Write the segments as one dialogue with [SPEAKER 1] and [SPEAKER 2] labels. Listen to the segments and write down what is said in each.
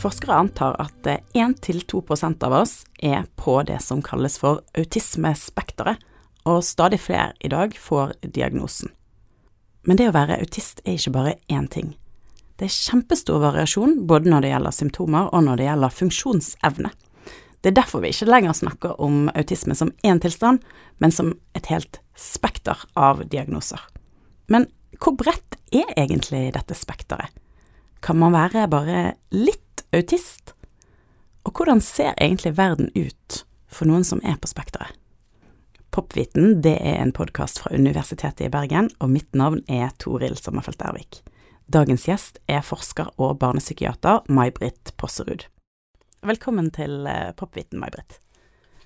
[SPEAKER 1] Forskere antar at 1-2 av oss er på det som kalles for autismespekteret, og stadig flere i dag får diagnosen. Men det å være autist er ikke bare én ting. Det er kjempestor variasjon både når det gjelder symptomer og når det gjelder funksjonsevne. Det er derfor vi ikke lenger snakker om autisme som én tilstand, men som et helt spekter av diagnoser. Men hvor bredt er egentlig dette spekteret? Kan man være bare litt autist? Og hvordan ser egentlig verden ut for noen som er på spekteret? Popviten det er en podkast fra Universitetet i Bergen, og mitt navn er Toril Sommerfelt Ervik. Dagens gjest er forsker og barnepsykiater May-Britt Posserud. Velkommen til eh, Popviten, May-Britt.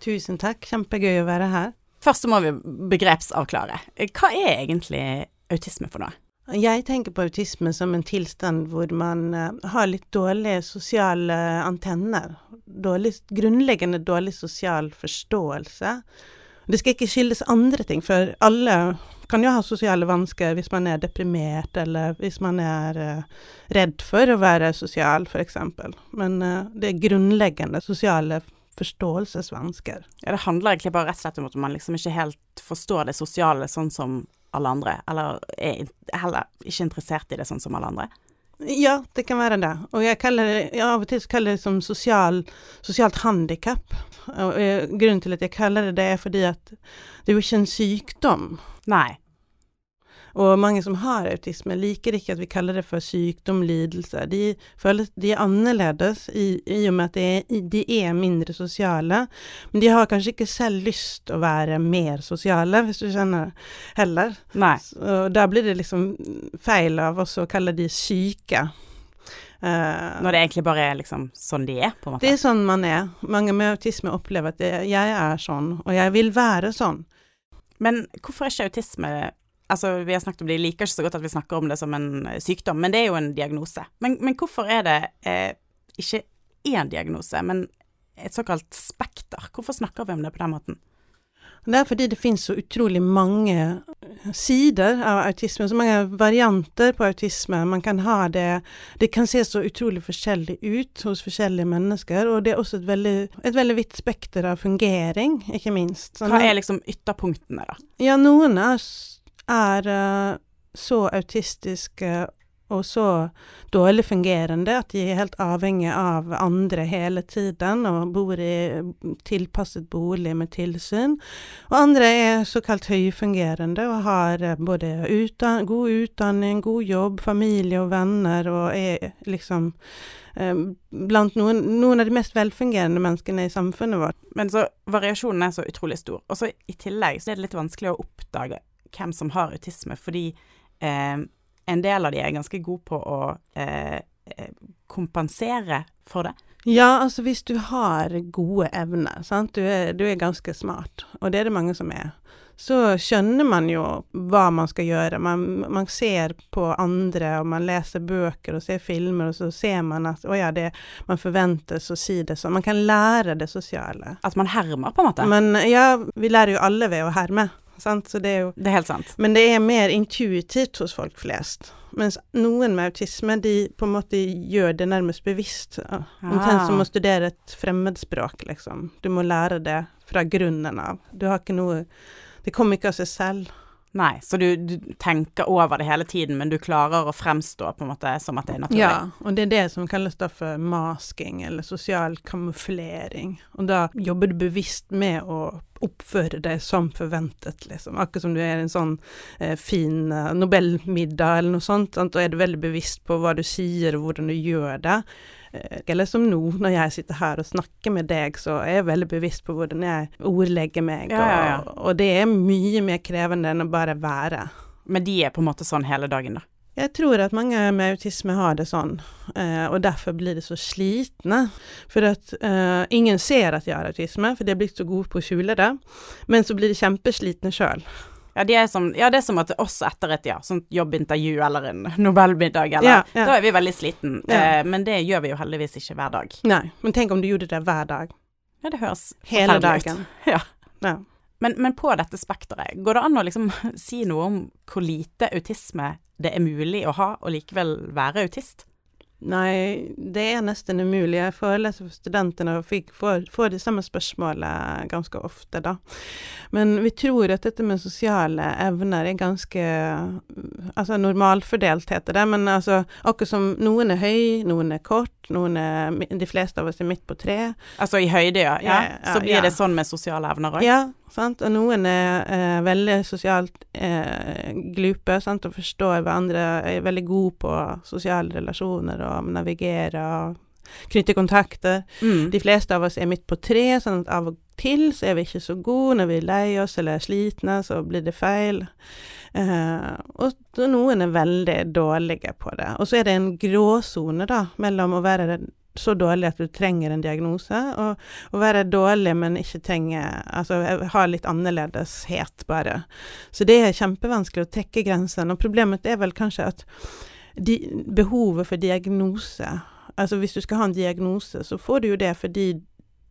[SPEAKER 2] Tusen takk, kjempegøy å være her.
[SPEAKER 1] Først så må vi begrepsavklare. Hva er egentlig autisme for noe?
[SPEAKER 2] Jeg tenker på autisme som en tilstand hvor man uh, har litt dårlige sosiale antenner. Dårlig, grunnleggende dårlig sosial forståelse. Det skal ikke skyldes andre ting, for alle kan jo ha sosiale vansker hvis man er deprimert, eller hvis man er uh, redd for å være sosial, f.eks. Men uh, det er grunnleggende sosiale forståelsesvansker.
[SPEAKER 1] Ja, det handler egentlig bare rett og slett om at man liksom ikke helt forstår det sosiale sånn som alle andre, eller er heller ikke interessert i det sånn som alle andre.
[SPEAKER 2] Ja, det kan være det. Og jeg kaller det, jeg av og til kaller det som sosial, sosialt handikap. Og eh, grunnen til at jeg kaller det det, er fordi at det er jo ikke en sykdom.
[SPEAKER 1] Nei.
[SPEAKER 2] Og mange som har autisme, liker ikke at vi kaller det for sykdom, lidelse. De føler de er annerledes i, i og med at de er, de er, mindre sosiale. Men de har kanskje ikke selv lyst å være mer sosiale, hvis du skjønner, heller.
[SPEAKER 1] Nei.
[SPEAKER 2] Så da blir det liksom feil av oss å kalle de syke.
[SPEAKER 1] Uh, Når det egentlig bare er liksom sånn de er, på en måte?
[SPEAKER 2] Det er sånn man er. Mange med autisme opplever at jeg er sånn, og jeg vil være sånn.
[SPEAKER 1] Men hvorfor er ikke autisme Altså, vi har snakket om det, jeg liker ikke så godt at vi snakker om det som en eh, sykdom, men det er jo en diagnose. Men, men hvorfor er det eh, ikke én diagnose, men et såkalt spekter? Hvorfor snakker vi om det på den måten?
[SPEAKER 2] Det er fordi det finnes så utrolig mange sider av autisme, så mange varianter på autisme. Man kan ha det Det kan se så utrolig forskjellig ut hos forskjellige mennesker, og det er også et veldig, et veldig vidt spekter av fungering, ikke minst.
[SPEAKER 1] Sånn, Hva er liksom ytterpunktene, da?
[SPEAKER 2] Ja, noen er er uh, så autistiske og så dårlig fungerende at de er helt avhengig av andre hele tiden og bor i tilpasset bolig med tilsyn. Og andre er såkalt høyfungerende og har eh, både utdan god utdanning, god jobb, familie og venner og er liksom eh, blant noen, noen, av de mest velfungerende menneskene i samfunnet vårt.
[SPEAKER 1] Men så variasjonen er så utrolig stor. Og så i tillegg så er det litt vanskelig å oppdage hvem som har autisme, fordi eh, en del av de er ganske gode på å eh, eh, kompensere for det.
[SPEAKER 2] Ja, altså hvis du har gode evner, sant, du er, du er ganske smart, og det er det mange som er så skjønner man jo hva man skal gjøre. Man, man, ser på andre, og man leser bøker og ser filmer, og så ser man at å ja, det, man forventes å si det sånn. Man kan lære det sosiale.
[SPEAKER 1] At man hermer, på en måte?
[SPEAKER 2] Men ja, vi lærer jo alle ved å herme. Sant? Så det er jo
[SPEAKER 1] Det er helt sant.
[SPEAKER 2] Men det er mer intuitivt hos folk flest. Mens noen med autisme, de på en måte gjør det nærmest bevisst. Omtrent som å studere et fremmedspråk, liksom. Du må lære det fra grunnen av. Du har ikke noe Det kommer ikke av seg selv.
[SPEAKER 1] Nei, så du, du, tenker over det hele tiden, men du klarer å fremstå på en måte som at det er naturlig?
[SPEAKER 2] Ja, og det er det som kalles da for masking, eller sosial kamuflering. Og da jobber du bevisst med å oppføre deg som forventet, liksom. Akkurat som du er en sånn eh, fin eh, nobelmiddag eller noe sånt, sant? og er du veldig bevisst på hva du sier og hvordan du gjør det. Eh, eller som nå, når jeg sitter her og snakker med deg, så er jeg veldig bevisst på hvordan jeg ordlegger meg,
[SPEAKER 1] ja, ja.
[SPEAKER 2] Og, og, det er mye mer krevende enn å bare være.
[SPEAKER 1] Men de er på en måte sånn hele dagen, da?
[SPEAKER 2] Jeg tror at mange med autisme har det sånn, eh, og derfor blir de så slitne. For at eh, ingen ser at de har autisme, for de er blitt så gode på å skjule det, men så blir de kjempeslitne sjøl.
[SPEAKER 1] Ja, de er som, ja, det er som at oss etter et ja, sånt jobbintervju eller en nobelmiddag, eller ja, ja. Da er vi veldig sliten. Eh, men det gjør vi jo heldigvis ikke hver dag.
[SPEAKER 2] Nei, men tenk om du gjorde det hver dag.
[SPEAKER 1] Ja, det høres
[SPEAKER 2] Hele dagen.
[SPEAKER 1] Ut. Ja. ja. Men, men, på dette spekteret, går det an å liksom si noe om hvor lite autisme det er mulig å ha, og likevel være autist?
[SPEAKER 2] Nei, det er nesten umulig. Jeg foreleser for studentene og fikk, får, får det samme spørsmålet ganske ofte, da. Men vi tror at dette med sosiale evner er ganske Altså normalfordelt, heter det. Men altså akkurat som noen er høy, noen er kort, noen er De fleste av oss er midt på tre.
[SPEAKER 1] Altså i høyde, ja. ja. Så blir det sånn med sosiale evner òg?
[SPEAKER 2] Ja, sant. Og noen er eh, veldig sosialt eh, glupe, sant, og forstår hverandre, er veldig gode på sosiale relasjoner og navigere og knytte kontakter.
[SPEAKER 1] Mm.
[SPEAKER 2] De fleste av oss er midt på tre, sånn at av og til så er vi ikke så gode. Når vi er lei oss eller er slitne, så blir det feil. Eh, og noen er veldig dårlige på det. Og så er det en gråsone, mellom å være så dårlig at du trenger en diagnose, og å være dårlig, men ikke trenger Altså ha litt annerledeshet, bare. Så det er kjempevanskelig å trekke grensen. Og problemet er vel kanskje at de, behovet for diagnose Altså hvis du skal ha en diagnose, så får du jo det fordi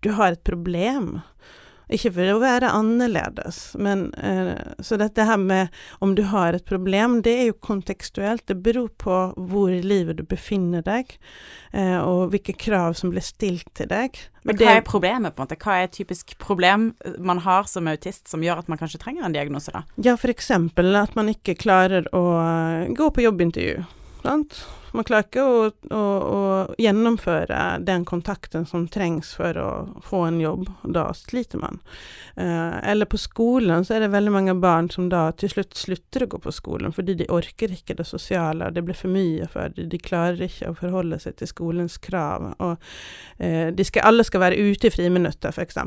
[SPEAKER 2] du har et problem. Ikke for å være annerledes, men uh, Så dette her med om du har et problem, det er jo kontekstuelt. Det beror på hvor i livet du befinner deg, uh, og hvilke krav som blir stilt til deg.
[SPEAKER 1] Men hva er problemet, på en måte? Hva er et typisk problem man har som autist som gjør at man kanskje trenger en diagnose, da?
[SPEAKER 2] ja, for eksempel at man ikke klarer å eh, gå på jobbintervju. Sant? Man klarer ikke å, å, å gjennomføre den kontakten som trengs for å få en jobb, da sliter man. Eh, eller på skolen så er det veldig mange barn som da til slutt slutter å gå på skolen fordi de orker ikke det sosiale, det blir for mye for dem. De klarer ikke å forholde seg til skolens krav. Og eh, skal, alle skal være ute i friminuttet, f.eks.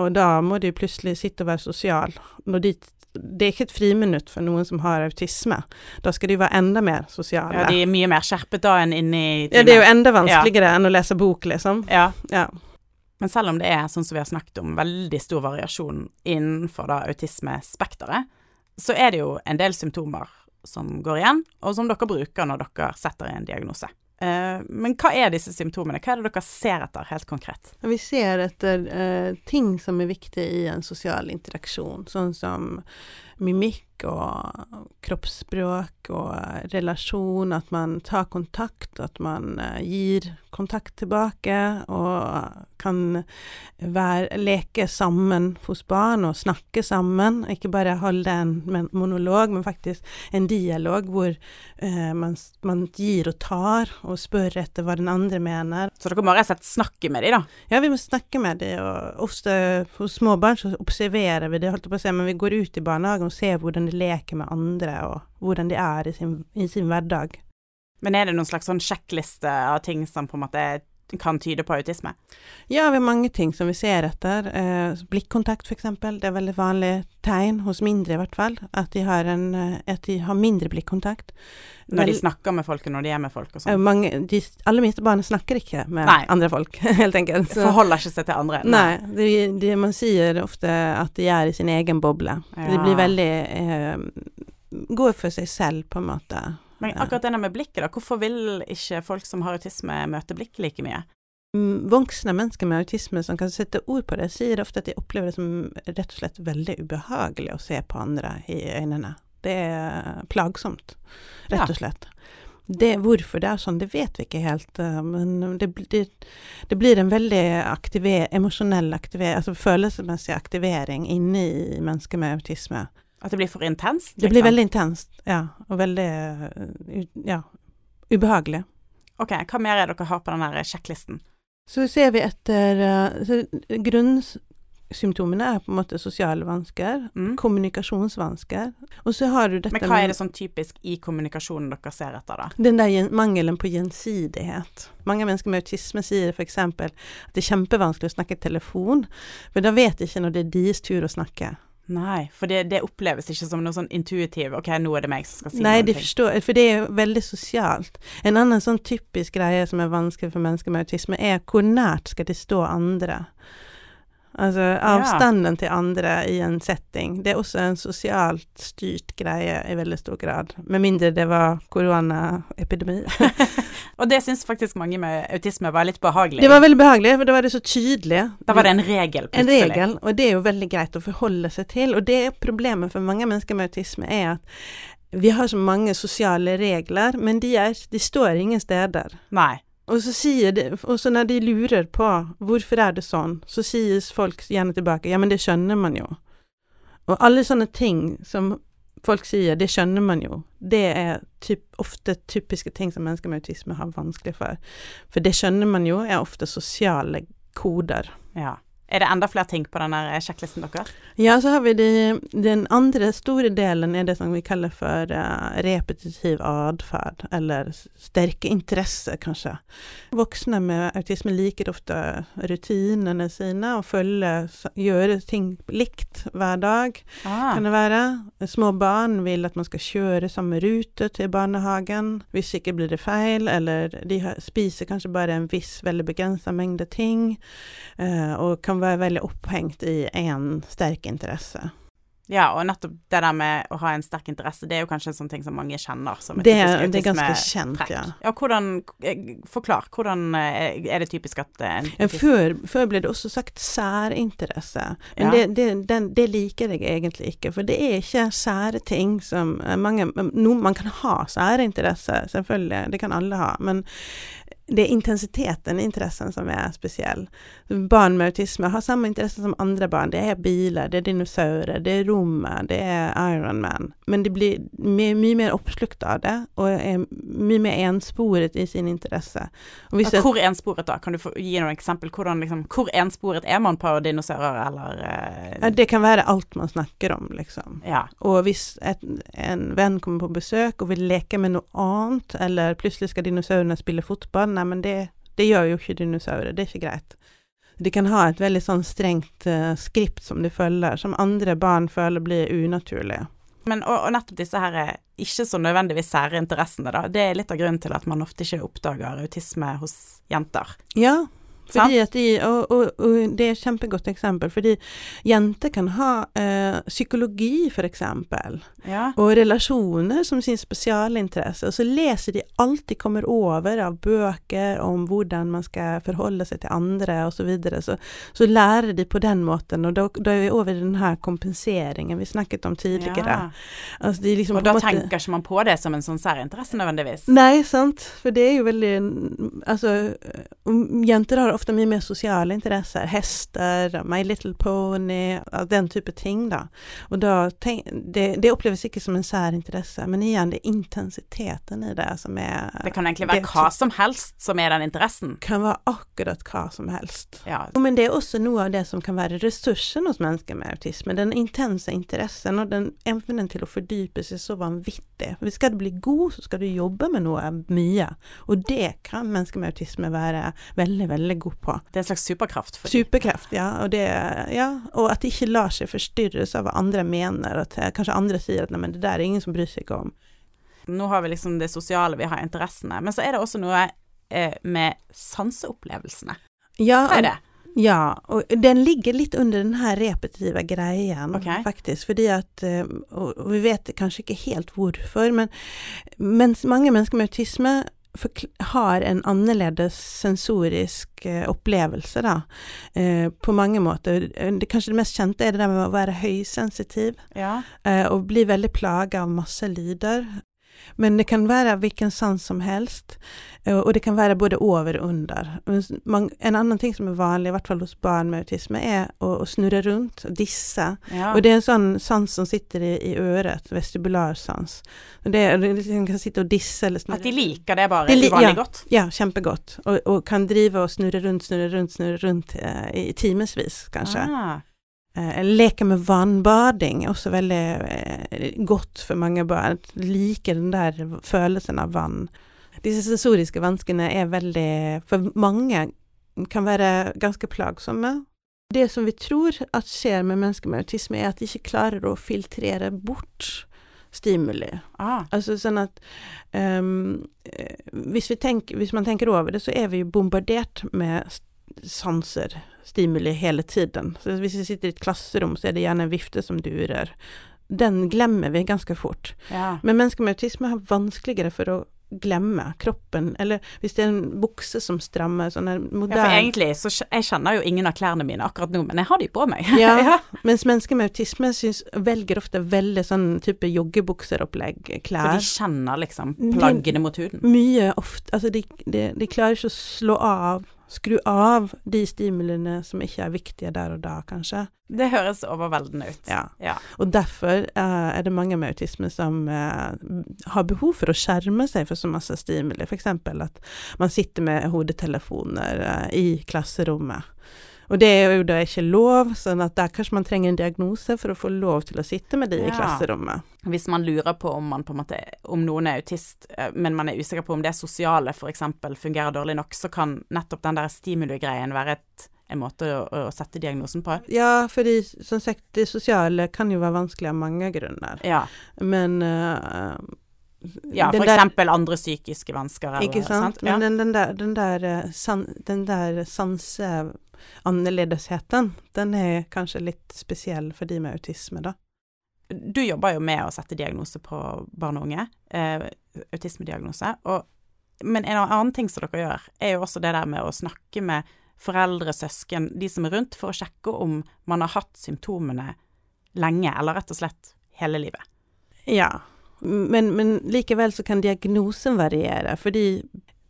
[SPEAKER 2] Og da må de plutselig sitte og være sosial. De, det er ikke et friminutt for noen som har autisme. Da skal de være enda mer sosiale.
[SPEAKER 1] Ja, de er mye mer skjerpet da enn inne i
[SPEAKER 2] Ja, det er jo enda vanskeligere enn å lese bok, liksom.
[SPEAKER 1] Ja.
[SPEAKER 2] Ja.
[SPEAKER 1] Men selv om det er, sånn som vi har snakket om, veldig stor variasjon innenfor da autismespekteret, så er det jo en del symptomer som går igjen, og som dere bruker når dere setter en diagnose. Eh, men hva er disse symptomene? Hva er det dere ser etter helt konkret?
[SPEAKER 2] Vi ser etter eh, ting som er viktige i en sosial interaksjon, sånn som mimikk og kroppsspråk og relasjon, at man tar kontakt, at man eh, gir kontakt tilbake og kan være, leke sammen hos barn og snakke sammen. Ikke bare holde en monolog, men faktisk en dialog hvor eh, man, man gir og tar og spør etter hva den andre mener.
[SPEAKER 1] Så dere må rett og slett snakke med dem, da?
[SPEAKER 2] Ja, vi må snakke med dem, og ofte hos småbarn så observerer vi det, holdt jeg på å si, men vi går ut i barnehagen og se hvordan de leker med andre, og hvordan de er i sin, i sin hverdag.
[SPEAKER 1] Men er det noen slags sånn sjekkliste av ting som på en måte kan tyde på autisme?
[SPEAKER 2] Ja, vi har mange ting som vi ser etter. Eh, blikkontakt, eksempel. Det er veldig vanlig tegn, hos mindre i hvert fall, at de har, en, eh, at de har mindre blikkontakt.
[SPEAKER 1] Når de snakker med folk, og når de er med folk og
[SPEAKER 2] eh,
[SPEAKER 1] sånn?
[SPEAKER 2] mange, de aller minste barna snakker ikke med
[SPEAKER 1] Nei.
[SPEAKER 2] andre folk, helt enkelt. Så-
[SPEAKER 1] Forholder ikke seg til andre?
[SPEAKER 2] Nei, de, de, man sier ofte at de er i sin egen boble. De blir veldig eh, Går for seg selv, på en måte.
[SPEAKER 1] Men akkurat det med blikket, da. Hvorfor vil ikke folk som har autisme møte blikket like mye?
[SPEAKER 2] Mm, Voksne mennesker med autisme som kan sette ord på det, sier ofte at de opplever det som rett og slett veldig ubehagelig å se på andre i øynene. Det er plagsomt, rett og slett. Det, hvorfor det er sånn, det vet vi ikke helt, eh, men det, det, det blir en veldig aktiver, emosjonell aktivering, altså følelsesmessig aktivering inne i mennesker med autisme.
[SPEAKER 1] At det blir for intenst?
[SPEAKER 2] Det blir
[SPEAKER 1] liksom?
[SPEAKER 2] veldig intenst, ja, og veldig, eh, ja, ubehagelig.
[SPEAKER 1] Ok, hva mer er det dere har på den der sjekklisten?
[SPEAKER 2] Så ser vi etter eh, Grunnsymptomene er på en måte sosiale vansker,
[SPEAKER 1] Mm.
[SPEAKER 2] kommunikasjonsvansker, og så har du dette
[SPEAKER 1] Men hva er det sånn typisk i kommunikasjonen dere ser etter, da?
[SPEAKER 2] den der mangelen på gjensidighet. Mange mennesker med autisme sier f.eks. at det er kjempevanskelig å snakke i telefon, for da vet de ikke når det er deres tur å snakke.
[SPEAKER 1] Nei, for det, det oppleves ikke som noe sånn intuitiv Ok, nå er det meg som skal si
[SPEAKER 2] Nei,
[SPEAKER 1] noen
[SPEAKER 2] de forstår, for det er jo veldig sosialt. En annen sånn typisk greie som er vanskelig for mennesker med autisme, er hvor nært skal de stå andre? Altså avstanden til andre i en setting. Det er også en sosialt styrt greie i veldig stor grad. Med mindre det var koronaepidemi.
[SPEAKER 1] Og det syns faktisk mange med autisme var litt behagelig.
[SPEAKER 2] Det var veldig behagelig, for da var det så tydelig.
[SPEAKER 1] Da var det en regel,
[SPEAKER 2] En regel, og det er jo veldig greit å forholde seg til. Og det er problemet for mange mennesker med autisme, er at vi har så mange sosiale regler, men de, er, de står ingen steder.
[SPEAKER 1] Nei.
[SPEAKER 2] Og så de, og så når de lurer på hvorfor er det sånn, så sier folk gjerne tilbake ja, men det skjønner man jo. Og alle sånne ting som folk sier, det skjønner man jo, det er typ, ofte typiske ting som mennesker med autisme har vanskelig for. For det skjønner man jo er ofte sosiale koder.
[SPEAKER 1] Ja. Er det enda flere ting på den sjekklisten deres?
[SPEAKER 2] Ja, så har vi de, den andre store delen er det som vi kaller for eh, repetitiv atferd, eller sterke interesser, kanskje. Voksne med autisme liker ofte rutinene sine og følge, gjøre ting likt hver dag,
[SPEAKER 1] Ah.
[SPEAKER 2] kan det være. Små barn vil at man skal kjøre samme rute til barnehagen, hvis ikke blir det feil, eller de spiser kanskje bare en viss, veldig begrensa mengde ting, eh, og kan være veldig opphengt i én sterk interesse.
[SPEAKER 1] Ja, og nettopp det der med å ha en sterk interesse, det er jo kanskje en sånn ting som mange kjenner som et
[SPEAKER 2] Det,
[SPEAKER 1] typisk
[SPEAKER 2] det er ganske kjent, ja.
[SPEAKER 1] Ja, hvordan eh, Forklar. Hvordan eh, er det typisk at eh, en
[SPEAKER 2] Ja, Før, før ble det også sagt særinteresse, men
[SPEAKER 1] Ja.
[SPEAKER 2] det, det, den, det liker jeg egentlig ikke. For det er ikke sære ting som eh, mange no, Man kan ha særinteresse, selvfølgelig, det kan alle ha, men det er intensiteten i interessen som er spesiell. Barn med autisme har samme interesse som andre barn. Det er biler, det er dinosaurer, det er rommet, det er Iron Man. Men de blir mye, mye mer oppslukt av det, og er mye mer ensporet i sin interesse.
[SPEAKER 1] Hvor ensporet da? Kan du få, gi noen eksempel? Hvordan, liksom, hvor ensporet er man på dinosaurer, eller
[SPEAKER 2] uh... Det kan være alt man snakker om, liksom.
[SPEAKER 1] Ja.
[SPEAKER 2] Og hvis et, en venn kommer på besøk og vil leke med noe annet, eller plutselig skal dinosaurene spille fotball, nei, men det, det gjør jo ikke dinosaurer, det er ikke greit. De kan ha et veldig sånn strengt uh, skript som de følger, som andre barn føler blir unaturlig.
[SPEAKER 1] Men, og, og nettopp disse her er ikke så nødvendigvis sære interessene, da. Det er litt av grunnen til at man ofte ikke oppdager autisme hos jenter.
[SPEAKER 2] Ja, De, og, og, og det er et kjempegodt eksempel, fordi jenter kan ha eh, psykologi, eksempel.
[SPEAKER 1] Ja.
[SPEAKER 2] og relasjoner som sin spesialinteresse. Og så leser de alt de kommer over av bøker om hvordan man skal forholde seg til andre osv. Så, videre. så Så lærer de på den måten, og da, da er vi over i den her kompenseringen vi snakket om tidligere.
[SPEAKER 1] Ja.
[SPEAKER 2] Altså de liksom
[SPEAKER 1] Og da
[SPEAKER 2] måte-
[SPEAKER 1] tenker ikke man på det som en sånn særinteresse nødvendigvis.
[SPEAKER 2] Nei, sant. For det er jo veldig Altså, jenter har ofte mye mer sosiale interesser. Hester, My Little Pony, den type ting, da. Og da det, det oppleves ikke som en sær interesse, men igjen, det er intensiteten i det som er
[SPEAKER 1] Det kan egentlig være
[SPEAKER 2] det
[SPEAKER 1] hva som helst som er den interessen.
[SPEAKER 2] kan være akkurat hva som helst.
[SPEAKER 1] Ja.
[SPEAKER 2] Men det er også noe av det som kan være ressursen hos mennesker med autisme. Den intense interessen og den evnen til å fordype seg så vanvittig. For Skal du bli god, så skal du jobbe med noe mye. Og det kan mennesker med autisme være veldig, veldig god på.
[SPEAKER 1] Det er en slags superkraft. For
[SPEAKER 2] Superkreft, ja. Og, det, ja. og at de ikke lar seg forstyrres av hva andre mener. At eh, kanskje andre sier at nei, men det der er ingen som bryr seg om.
[SPEAKER 1] Nå har vi liksom det sosiale, vi har interessene. Men så er det også noe eh, med sanseopplevelsene.
[SPEAKER 2] Ja,
[SPEAKER 1] Hva er det?
[SPEAKER 2] Ja, og den ligger litt under den her repetitive greien,
[SPEAKER 1] okay.
[SPEAKER 2] faktisk. Fordi at eh, Og vi vet kanskje ikke helt hvorfor, men mens mange mennesker med autisme har en annerledes sensorisk eh, opplevelse, da, eh, på mange måter. Det, kanskje det mest kjente er det der med å være høysensitiv,
[SPEAKER 1] Ja.
[SPEAKER 2] eh, og bli veldig plaga av masse lyder. Men det kan være hvilken sans som helst, eh, og det kan være både over og under. Man- En annen ting som er vanlig, i hvert fall hos barn med autisme, er å, å snurre rundt, disse.
[SPEAKER 1] ja.
[SPEAKER 2] Og det er en sånn sans som sitter i, i øret, vestibularsans. Og det, det, de kan sitte og disse eller snurre.
[SPEAKER 1] At de liker det bare
[SPEAKER 2] De li-
[SPEAKER 1] uvanlig
[SPEAKER 2] ja.
[SPEAKER 1] godt.
[SPEAKER 2] Ja, kjempegodt. Og, og kan drive og snurre rundt, snurre rundt, snurre rundt eh, i timevis, kanskje.
[SPEAKER 1] Ah.
[SPEAKER 2] Eh, leke med vannbading er også veldig eh, godt for mange barn. Liker den der følelsen av vann. Disse sensoriske vanskene er veldig For mange kan være ganske plagsomme. Det som vi tror at skjer med mennesker med autisme, er at de ikke klarer å filtrere bort stimuli.
[SPEAKER 1] Ah.
[SPEAKER 2] Altså sånn at eh, hvis, vi tenker, hvis man tenker over det, så er vi bombardert med sanser stimuli hele tiden. Så hvis vi sitter i et klasserom, så er det gjerne en vifte som durer. Den glemmer vi ganske fort.
[SPEAKER 1] Ja.
[SPEAKER 2] Men mennesker med autisme har vanskeligere for å glemme kroppen, eller hvis det er en bukse som strammer, sånn en
[SPEAKER 1] ja, for egentlig så jeg kjenner jo ingen av klærne mine akkurat nå, men jeg har de på meg.
[SPEAKER 2] Ja, mens mennesker med autisme syns, velger ofte veldig sånn type joggebukseropplegg, klær.
[SPEAKER 1] de kjenner liksom plaggene mot huden.
[SPEAKER 2] Mye ofte Altså, de, de, de klarer ikke å slå av, skru av de stimuliene som ikke er viktige der og da, kanskje.
[SPEAKER 1] Det høres overveldende ut.
[SPEAKER 2] Ja.
[SPEAKER 1] Ja.
[SPEAKER 2] Og derfor uh, er det mange med autisme som uh, har behov for å skjerme seg for så masse stimuli. F.eks. at man sitter med hodetelefoner uh, i klasserommet. Og det er jo da ikke lov, sånn at der kanskje man trenger en diagnose for å få lov til å sitte med de i klasserommet.
[SPEAKER 1] Hvis man lurer på om, man på måte, om noen er autist, eh, men man er usikker på om det sosiale f.eks. fungerer dårlig nok, så kan nettopp den der stimuli-greien være et, en måte å, å sette diagnosen på.
[SPEAKER 2] Ja, fordi som sagt, det sosiale kan jo være vanskelig av mange grunner.
[SPEAKER 1] Ja,
[SPEAKER 2] Men eh,
[SPEAKER 1] ja for
[SPEAKER 2] der-
[SPEAKER 1] eksempel andre psykiske vansker. Eller,
[SPEAKER 2] Ikke sant?
[SPEAKER 1] sant?
[SPEAKER 2] Men den, den der, den der, eh, san, den der sanseannerledesheten, den er kanskje litt spesiell for de med autisme, da.
[SPEAKER 1] Du jobber jo med å sette diagnose på barn og unge, eh, autismediagnose. Og, men en annen ting som dere gjør, er jo også det der med å snakke med foreldre, søsken, de som er rundt, for å sjekke om man har hatt symptomene lenge, eller rett og slett hele livet.
[SPEAKER 2] Ja, men, men likevel så kan diagnosen variere, fordi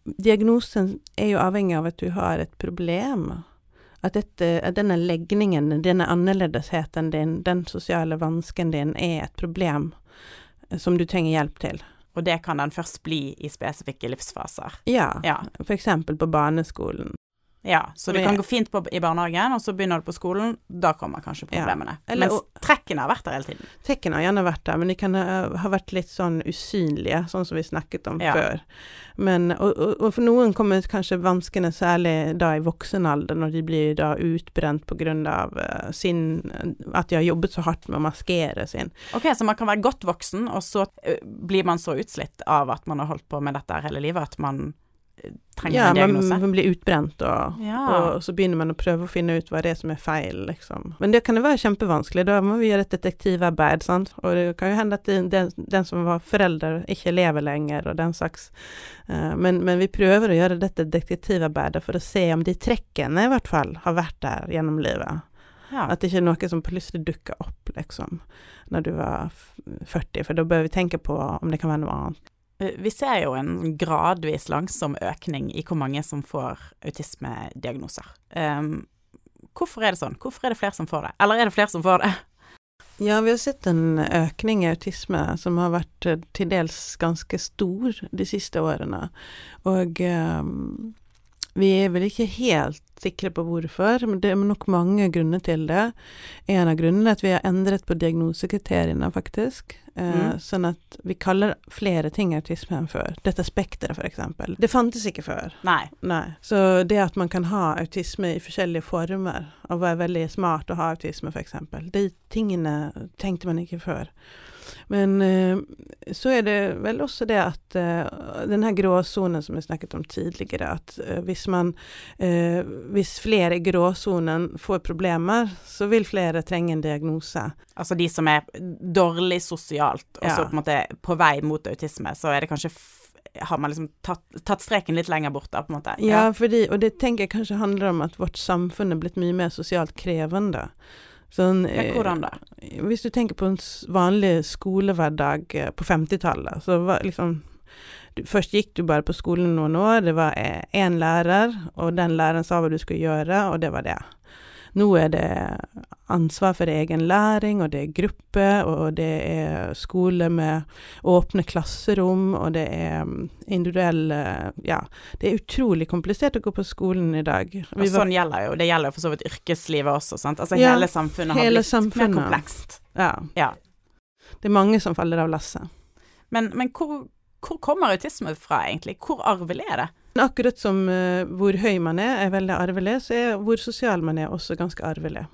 [SPEAKER 2] diagnosen er jo avhengig av at du har et problem. At, dette, at denne legningen, denne annerledesheten din, den sosiale vansken din, er et problem eh, som du trenger hjelp til.
[SPEAKER 1] Og det kan den først bli i spesifikke livsfaser.
[SPEAKER 2] Ja,
[SPEAKER 1] Ja,
[SPEAKER 2] eksempel på barneskolen.
[SPEAKER 1] Ja. så det kan gå fint på, i barnehagen, og så begynner du på skolen, da kommer kanskje
[SPEAKER 2] Ja.
[SPEAKER 1] problemene.
[SPEAKER 2] Eller-
[SPEAKER 1] Mens trekkene har vært der hele tiden.
[SPEAKER 2] Trekkene har gjerne vært der, men de kan ha, ha vært litt sånn usynlige, sånn som vi snakket om
[SPEAKER 1] Ja.
[SPEAKER 2] før. Men, og, og, og for noen kommer kanskje vanskene særlig da i voksen alder, når de blir da utbrent grunn av eh, sin At de har jobbet så hardt med å maskere sin
[SPEAKER 1] Ok, så man kan være godt voksen, og så blir man så utslitt av at man har holdt på med dette hele livet at man trenger
[SPEAKER 2] Ja,
[SPEAKER 1] en
[SPEAKER 2] man,
[SPEAKER 1] Ja,
[SPEAKER 2] man blir utbrent, og,
[SPEAKER 1] Ja.
[SPEAKER 2] og så begynner man å prøve å finne ut hva det er som er feil, liksom. Men det kan jo være kjempevanskelig, da må vi gjøre et detektivarbeid, sant. Og det kan jo hende at den, den, den som var forelder, ikke lever lenger, og den slags. Eh, men, men vi prøver å gjøre dette detektivarbeidet for å se om de trekkene i hvert fall har vært der gjennom livet.
[SPEAKER 1] ja.
[SPEAKER 2] At det ikke er noe som plutselig dukker opp, liksom, når du var 40, for da bør vi tenke på om det kan være noe annet.
[SPEAKER 1] Eh, Vi ser jo en gradvis langsom økning i hvor mange som får autismediagnoser. Um, hvorfor er det sånn? Hvorfor er det flere som får det? Eller er det flere som får det?
[SPEAKER 2] Ja, vi har sett en økning i autisme som har vært eh, til dels ganske stor de siste årene. Og eh, vi er vel ikke helt sikre på hvorfor, men det er nok mange grunner til det. En av grunnene er at vi har endret på diagnosekriteriene, faktisk. Eh,
[SPEAKER 1] Mm.
[SPEAKER 2] Sånn at vi kaller flere ting autisme enn før. Dette spekteret, eksempel. Det fantes ikke før.
[SPEAKER 1] Nei.
[SPEAKER 2] Nei. Så det at man kan ha autisme i forskjellige former, og være veldig smart å ha autisme f.eks., de tingene tenkte man ikke før. Men eh, så er det vel også det at uh, den her gråsonen som vi snakket om tidligere, at uh, hvis man uh, Hvis flere i gråsonen får problemer, så vil flere trenge en diagnose.
[SPEAKER 1] Altså de som er dårlig sosialt, og så
[SPEAKER 2] Ja.
[SPEAKER 1] på en måte på vei mot autisme, så er det kanskje Har man liksom tatt, tatt streken litt lenger bort da, på en måte?
[SPEAKER 2] Ja, fordi, og det tenker jeg kanskje handler om at vårt samfunn er blitt mye mer sosialt krevende. Sånn,
[SPEAKER 1] Ja,
[SPEAKER 2] eh,
[SPEAKER 1] hvordan da?
[SPEAKER 2] Hvis du tenker på en vanlig skolehverdag eh, på 50-tallet, så var liksom du, Først gikk du bare på skolen noen år, det var eh, én lærer, og den læreren sa hva du skulle gjøre, og det var det. Nå er det ansvar for egen læring, og det er gruppe, og det er skole med åpne klasserom, og det er individuell individuelle Ja, det er utrolig komplisert å gå på skolen i dag.
[SPEAKER 1] Og sånn gjelder jo, det gjelder jo for så vidt yrkeslivet også, sant. Altså
[SPEAKER 2] Ja,
[SPEAKER 1] hele samfunnet har
[SPEAKER 2] hele
[SPEAKER 1] blitt
[SPEAKER 2] samfunnet.
[SPEAKER 1] mer komplekst.
[SPEAKER 2] ja.
[SPEAKER 1] Ja.
[SPEAKER 2] Det er mange som faller av lasset.
[SPEAKER 1] Men, men hvor, hvor kommer autisme fra, egentlig? Hvor arvelig er det?
[SPEAKER 2] Akkurat som uh, hvor høy man er, er veldig arvelig, så er hvor sosial man er også ganske arvelig.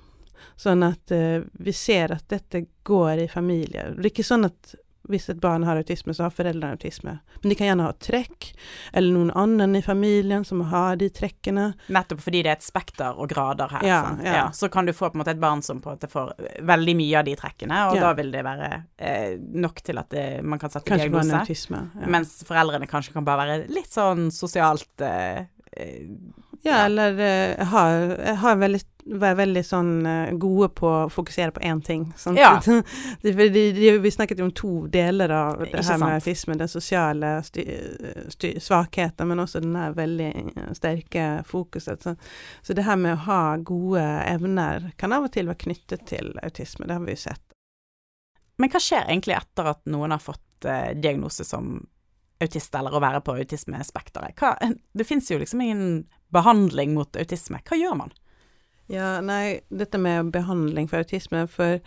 [SPEAKER 2] Sånn at uh, vi ser at dette går i familier. Det er ikke sånn at hvis et barn har autisme, så har foreldrene autisme. Men de kan gjerne ha trekk, eller noen annen i familien som har de trekkene.
[SPEAKER 1] Nettopp fordi det er et spekter og grader her.
[SPEAKER 2] Ja,
[SPEAKER 1] sant?
[SPEAKER 2] ja.
[SPEAKER 1] Så kan du få på en måte et barn som på en måte får veldig mye av de trekkene, og
[SPEAKER 2] Ja.
[SPEAKER 1] da vil det være eh, nok til at det, man kan sette
[SPEAKER 2] Kanskje
[SPEAKER 1] diagnose.
[SPEAKER 2] autisme. Ja.
[SPEAKER 1] Mens foreldrene kanskje kan bare være litt sånn sosialt eh, eh,
[SPEAKER 2] Ja, eller uh, har, har veldig, være veldig sånn eh, gode på å fokusere på én ting. Sant?
[SPEAKER 1] Ja.
[SPEAKER 2] de, de, de, vi snakket jo om to deler av det
[SPEAKER 1] Ikke
[SPEAKER 2] her med autisme. Den sosiale svakheten, men også den her veldig eh, sterke fokuset. Så, så det her med å ha gode evner kan av og til være knyttet til autisme. Det har vi jo sett.
[SPEAKER 1] Men hva skjer egentlig etter at noen har fått eh, diagnose som autist, eller å være på autismespekteret? Det fins jo liksom ingen behandling mot autisme. Hva gjør man?
[SPEAKER 2] Ja, nei, dette med behandling for autisme for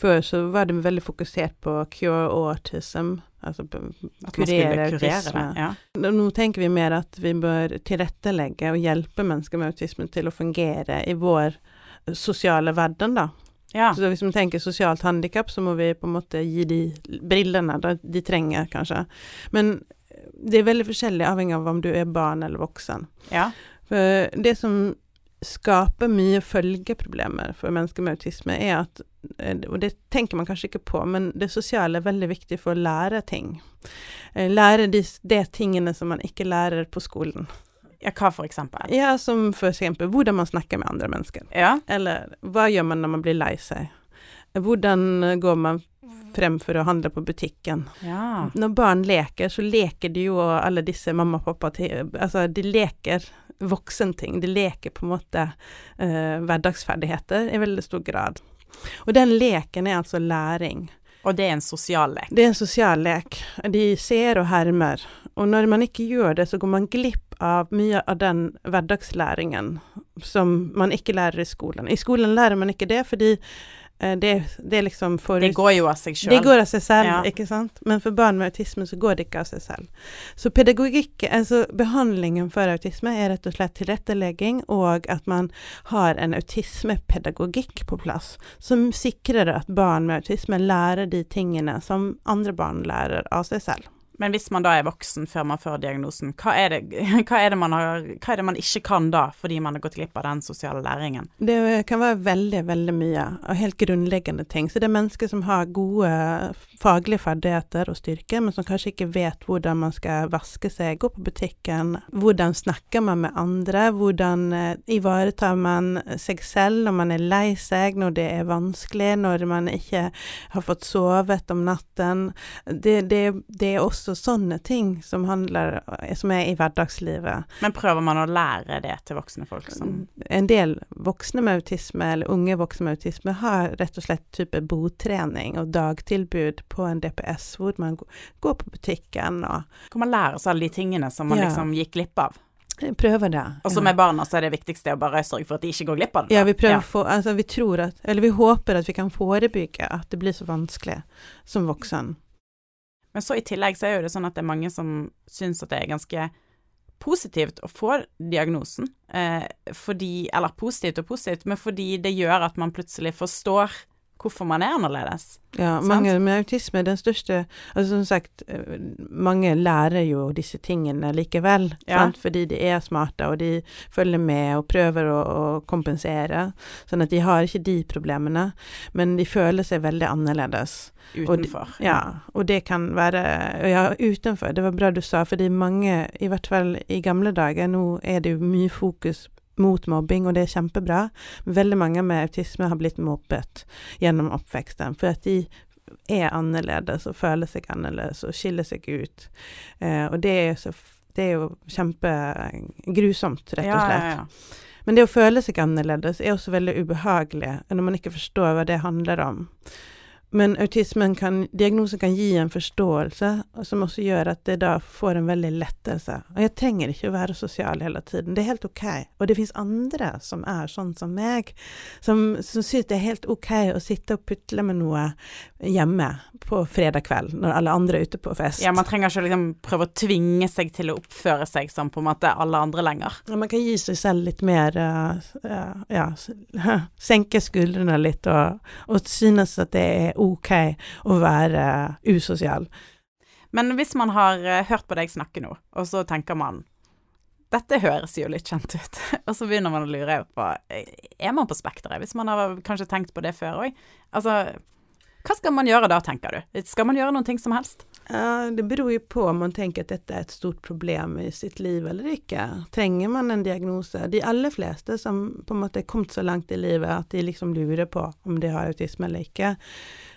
[SPEAKER 2] Før så var det veldig fokusert på cure autism, altså kurere autisme.
[SPEAKER 1] Ja.
[SPEAKER 2] Nå nå tenker vi mer at vi bør tilrettelegge og hjelpe mennesker med autisme til å fungere i vår sosiale verden, da.
[SPEAKER 1] ja.
[SPEAKER 2] Så hvis vi tenker sosialt handikap, så må vi på en måte gi de brillene da, de trenger, kanskje. Men det er veldig forskjellig avhengig av om du er barn eller voksen.
[SPEAKER 1] ja.
[SPEAKER 2] For det som skaper mye følgeproblemer for mennesker med autisme, er at eh, Og det tenker man kanskje ikke på, men det sosiale er veldig viktig for å lære ting. Eh, Lære de, de tingene som man ikke lærer på skolen.
[SPEAKER 1] ja hva for eksempel?
[SPEAKER 2] Ja, som for eksempel hvordan man snakker med andre mennesker.
[SPEAKER 1] Ja.
[SPEAKER 2] Eller hva gjør man når man blir lei seg? Hvordan eh, går man frem for å handle på butikken?
[SPEAKER 1] ja.
[SPEAKER 2] Når barn leker, så leker de jo alle disse mamma og pappa til Altså, de leker voksenting. De leker på en måte eh, hverdagsferdigheter i veldig stor grad. Og den leken er altså læring.
[SPEAKER 1] Og det er en sosial lek.
[SPEAKER 2] Det er en sosial lek. De ser og hermer. Og når man ikke gjør det, så går man glipp av mye av den hverdagslæringen som man ikke lærer i skolen. I skolen lærer man ikke det, fordi det, det er liksom for
[SPEAKER 1] Det går jo av seg sjøl.
[SPEAKER 2] det går av seg selv,
[SPEAKER 1] Ja.
[SPEAKER 2] ikke sant? Men for barn med autisme så går det ikke av seg selv. Så pedagogikk, altså behandlingen for autisme er rett og slett tilrettelegging, og at man har en autismepedagogikk på plass, som sikrer at barn med autisme lærer de tingene som andre barn lærer av seg selv.
[SPEAKER 1] Men hvis man da er voksen før man får diagnosen, hva er, det, hva, er har, hva er det man ikke kan da, fordi man har gått glipp av den sosiale læringen?
[SPEAKER 2] Det kan være veldig, veldig mye, og helt grunnleggende ting. Så det er mennesker som har gode faglige ferdigheter og styrke, men som kanskje ikke vet hvordan man skal vaske seg, gå på butikken, hvordan snakker man med andre, hvordan eh, ivaretar man seg selv når man er lei seg, når det er vanskelig, når man ikke har fått sovet om natten. Det, det, det er også sånne ting som handler, som er i hverdagslivet.
[SPEAKER 1] Men prøver man å lære det til voksne folk som
[SPEAKER 2] En del voksne med autisme, eller unge voksne med autisme, har rett og slett type botrening og dagtilbud på en DPS, hvor man går på butikken og
[SPEAKER 1] Hvor man lærer seg alle de tingene som man
[SPEAKER 2] Ja.
[SPEAKER 1] liksom gikk glipp av.
[SPEAKER 2] prøver det.
[SPEAKER 1] Og så med barna så er det viktigste å bare sørge for at de ikke går glipp av det.
[SPEAKER 2] Ja, vi prøver
[SPEAKER 1] Ja.
[SPEAKER 2] få Altså, vi tror at Eller vi håper at vi kan forebygge at det blir så vanskelig som voksen.
[SPEAKER 1] Men så i tillegg så er jo det sånn at det er mange som syns at det er ganske positivt å få diagnosen. Eh, fordi Eller positivt og positivt, men fordi det gjør at man plutselig forstår hvorfor man er annerledes.
[SPEAKER 2] Ja,
[SPEAKER 1] Sant?
[SPEAKER 2] mange med autisme, den største Altså som sagt, eh, mange lærer jo disse tingene likevel,
[SPEAKER 1] Ja.
[SPEAKER 2] sant? fordi de er smarte, og de følger med og prøver å, å kompensere. Sånn at de har ikke de problemene, men de føler seg veldig annerledes. Og de-
[SPEAKER 1] Utenfor.
[SPEAKER 2] Ja, og det kan være Ja, utenfor, det var bra du sa, fordi mange, i hvert fall i gamle dager, nå er det jo mye fokus mot mobbing, og det er kjempebra. Veldig mange med autisme har blitt mobbet gjennom oppveksten, for at de er annerledes og føler seg annerledes og skiller seg ut. Eh, og det er, så, det er jo kjempegrusomt, rett og
[SPEAKER 1] Ja, ja, ja.
[SPEAKER 2] Men det å føle seg annerledes er også veldig ubehagelig når man ikke forstår hva det handler om. Men autismen kan, diagnosen kan gi en forståelse, som også gjør at det da får en veldig lettelse. Og jeg trenger ikke å være sosial hele tiden, det er helt ok. Og det fins andre som er sånn som meg, som, som syns det er helt ok å sitte og putle med noe hjemme på fredag kveld, når alle andre er ute på fest.
[SPEAKER 1] ja, man trenger ikke liksom prøve å tvinge seg til å oppføre seg som på en måte alle andre lenger.
[SPEAKER 2] Ja, man kan gi seg selv litt mer uh, uh, Ja, senke skuldrene litt og, og synes at det er ok å være usosial.
[SPEAKER 1] Men hvis man har eh, hørt på deg snakke nå, og så tenker man dette høres jo litt kjent ut. og så begynner man å lure på Er man på spekteret? Hvis man har kanskje tenkt på det før òg. Altså, hva skal man gjøre da, tenker du? Skal man gjøre noen ting som helst?
[SPEAKER 2] Uh, det beror jo på om man tenker at dette er et stort problem i sitt liv eller ikke. Trenger man en diagnose? De aller fleste som på en måte er kommet så langt i livet at de liksom lurer på om de har autisme eller ikke,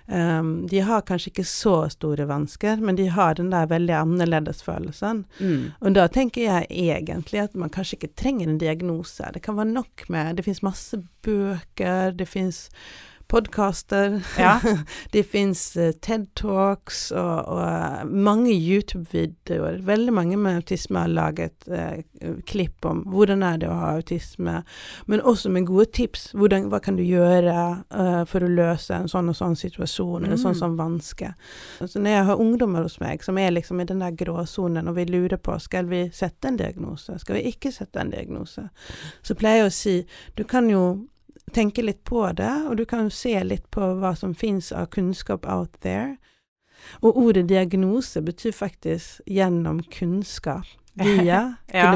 [SPEAKER 2] Um, de har kanskje ikke så store vansker, men de har den der veldig annerledesfølelsen. Mm. Og da tenker jeg egentlig at man kanskje ikke trenger en diagnose. Det kan være nok med Det fins masse bøker, det fins podkaster. Ja. det fins uh, TED Talks og, og uh, mange YouTube-videoer. Veldig mange med autisme har laget uh, klipp om hvordan er det å ha autisme, men også med gode tips. Hvordan, hva kan du gjøre for å løse en sånn og sånn situasjon, eller sånn som sånn vanske. Så når jeg har ungdommer hos meg som er liksom i den der gråsonen, og vi lurer på skal vi sette en diagnose, skal vi ikke sette en diagnose, så pleier jeg å si du kan jo tenke litt på det, og du kan se litt på hva som fins av kunnskap out there. Og ordet diagnose betyr faktisk gjennom kunnskap, via ja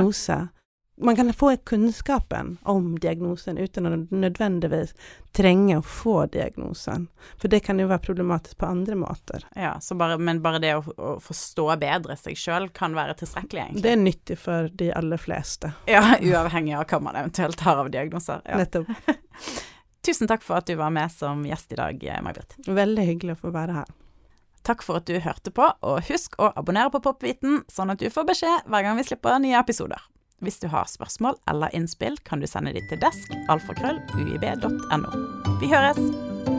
[SPEAKER 2] man kan få kunnskapen om diagnosen uten å nødvendigvis trenge å få diagnosen. For det kan jo være problematisk på andre måter.
[SPEAKER 1] Ja, bare, Men bare det å, å, forstå bedre seg sjøl kan være tilstrekkelig, egentlig?
[SPEAKER 2] Det er nyttig for de aller fleste.
[SPEAKER 1] Ja, uavhengig av hva man eventuelt har av diagnoser. Ja.
[SPEAKER 2] Nettopp.
[SPEAKER 1] Tusen takk for at du var med som gjest i dag, May-Britt.
[SPEAKER 2] Veldig hyggelig å få være her.
[SPEAKER 1] Takk for at du hørte på, og husk å abonnere på Popviten, sånn at du får beskjed hver gang vi slipper nye episoder. Hvis du har spørsmål eller innspill, kan du sende de til desk alfakrøll. Vi høres!